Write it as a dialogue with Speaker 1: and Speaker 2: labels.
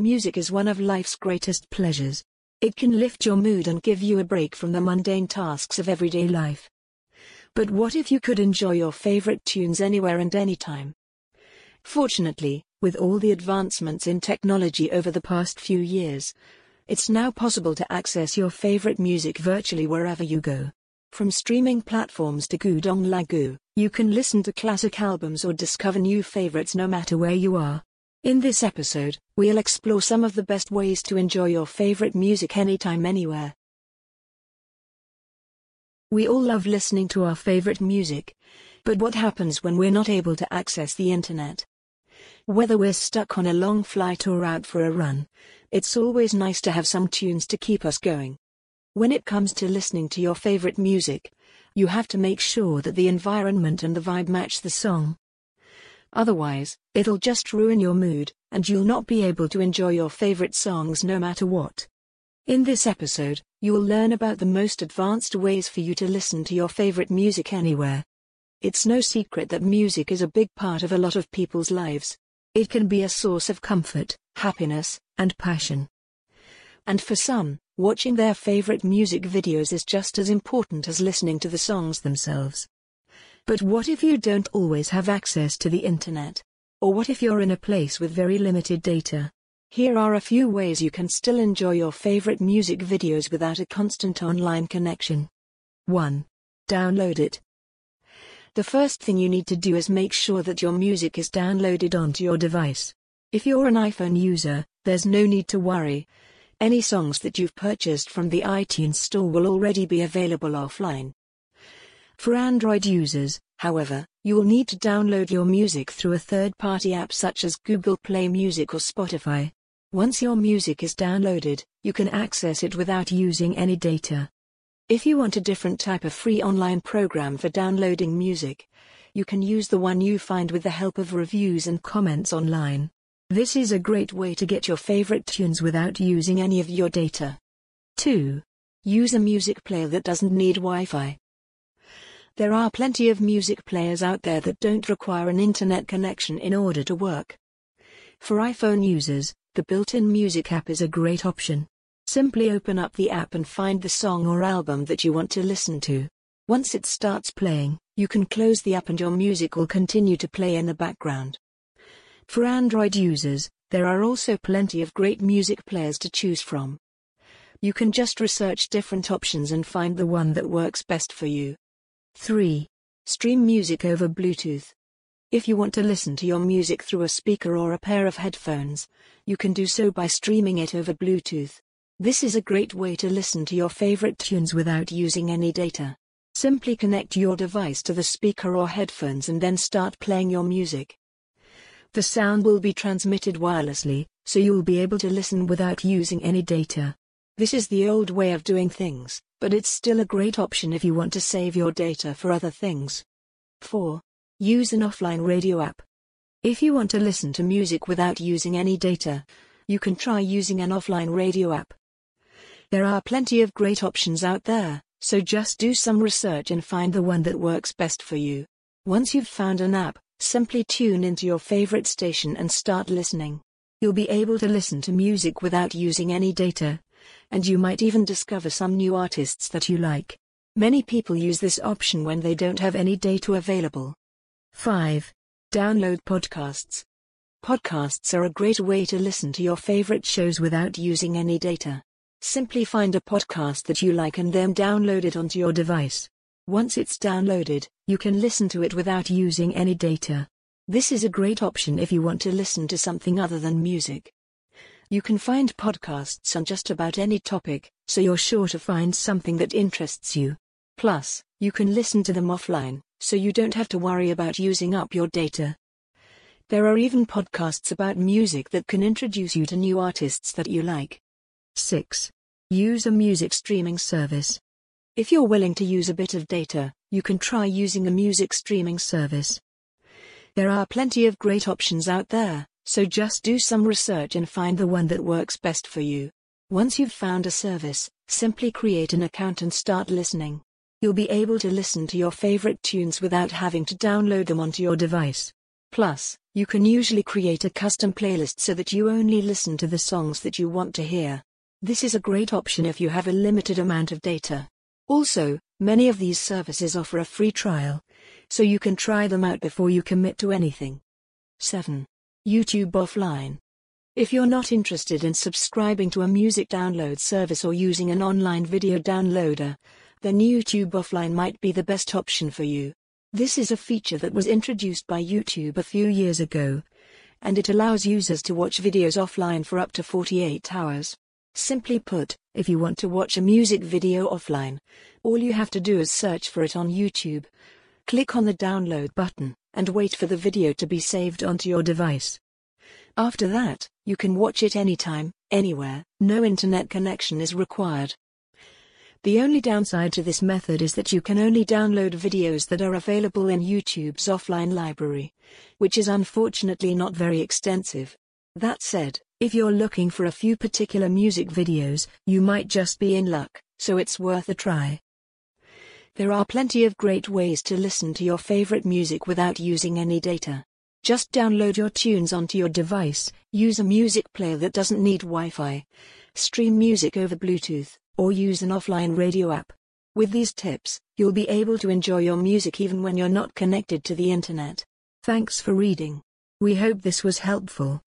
Speaker 1: Music is one of life's greatest pleasures. It can lift your mood and give you a break from the mundane tasks of everyday life. But what if you could enjoy your favorite tunes anywhere and anytime? Fortunately, with all the advancements in technology over the past few years, it's now possible to access your favorite music virtually wherever you go. From streaming platforms to Gudang Lagu, you can listen to classic albums or discover new favorites no matter where you are. In this episode, we'll explore some of the best ways to enjoy your favorite music anytime, anywhere. We all love listening to our favorite music. But what happens when we're not able to access the internet? Whether we're stuck on a long flight or out for a run, it's always nice to have some tunes to keep us going. When it comes to listening to your favorite music, you have to make sure that the environment and the vibe match the song. Otherwise, it'll just ruin your mood, and you'll not be able to enjoy your favorite songs no matter what. In this episode, you'll learn about the most advanced ways for you to listen to your favorite music anywhere. It's no secret that music is a big part of a lot of people's lives. It can be a source of comfort, happiness, and passion. And for some, watching their favorite music videos is just as important as listening to the songs themselves. But what if you don't always have access to the internet? Or what if you're in a place with very limited data? Here are a few ways you can still enjoy your favorite music videos without a constant online connection. 1. Download it. The first thing you need to do is make sure that your music is downloaded onto your device. If you're an iPhone user, there's no need to worry. Any songs that you've purchased from the iTunes Store will already be available offline. For Android users, however, you will need to download your music through a third-party app such as Google Play Music or Spotify. Once your music is downloaded, you can access it without using any data. If you want a different type of free online program for downloading music, you can use the one you find with the help of reviews and comments online. This is a great way to get your favorite tunes without using any of your data. 2. Use a music player that doesn't need Wi-Fi. There are plenty of music players out there that don't require an internet connection in order to work. For iPhone users, the built-in music app is a great option. Simply open up the app and find the song or album that you want to listen to. Once it starts playing, you can close the app and your music will continue to play in the background. For Android users, there are also plenty of great music players to choose from. You can just research different options and find the one that works best for you. 3. Stream music over Bluetooth. If you want to listen to your music through a speaker or a pair of headphones, you can do so by streaming it over Bluetooth. This is a great way to listen to your favorite tunes without using any data. Simply connect your device to the speaker or headphones and then start playing your music. The sound will be transmitted wirelessly, so you'll be able to listen without using any data. This is the old way of doing things, but it's still a great option if you want to save your data for other things. 4. Use an offline radio app. If you want to listen to music without using any data, you can try using an offline radio app. There are plenty of great options out there, so just do some research and find the one that works best for you. Once you've found an app, simply tune into your favorite station and start listening. You'll be able to listen to music without using any data, and you might even discover some new artists that you like. Many people use this option when they don't have any data available. 5. Download podcasts. Podcasts are a great way to listen to your favorite shows without using any data. Simply find a podcast that you like and then download it onto your device. Once it's downloaded, you can listen to it without using any data. This is a great option if you want to listen to something other than music. You can find podcasts on just about any topic, so you're sure to find something that interests you. Plus, you can listen to them offline, so you don't have to worry about using up your data. There are even podcasts about music that can introduce you to new artists that you like. 6. Use a music streaming service. If you're willing to use a bit of data, you can try using a music streaming service. There are plenty of great options out there, so just do some research and find the one that works best for you. Once you've found a service, simply create an account and start listening. You'll be able to listen to your favorite tunes without having to download them onto your device. Plus, you can usually create a custom playlist so that you only listen to the songs that you want to hear. This is a great option if you have a limited amount of data. Also, many of these services offer a free trial, so you can try them out before you commit to anything. 7. YouTube Offline. If you're not interested in subscribing to a music download service or using an online video downloader, then YouTube Offline might be the best option for you. This is a feature that was introduced by YouTube a few years ago, and it allows users to watch videos offline for up to 48 hours. Simply put, if you want to watch a music video offline, all you have to do is search for it on YouTube. Click on the download button, and wait for the video to be saved onto your device. After that, you can watch it anytime, anywhere, no internet connection is required. The only downside to this method is that you can only download videos that are available in YouTube's offline library, which is unfortunately not very extensive. That said, if you're looking for a few particular music videos, you might just be in luck, so it's worth a try. There are plenty of great ways to listen to your favorite music without using any data. Just download your tunes onto your device, use a music player that doesn't need Wi Fi, stream music over Bluetooth, or use an offline radio app. With these tips, you'll be able to enjoy your music even when you're not connected to the internet. Thanks for reading. We hope this was helpful.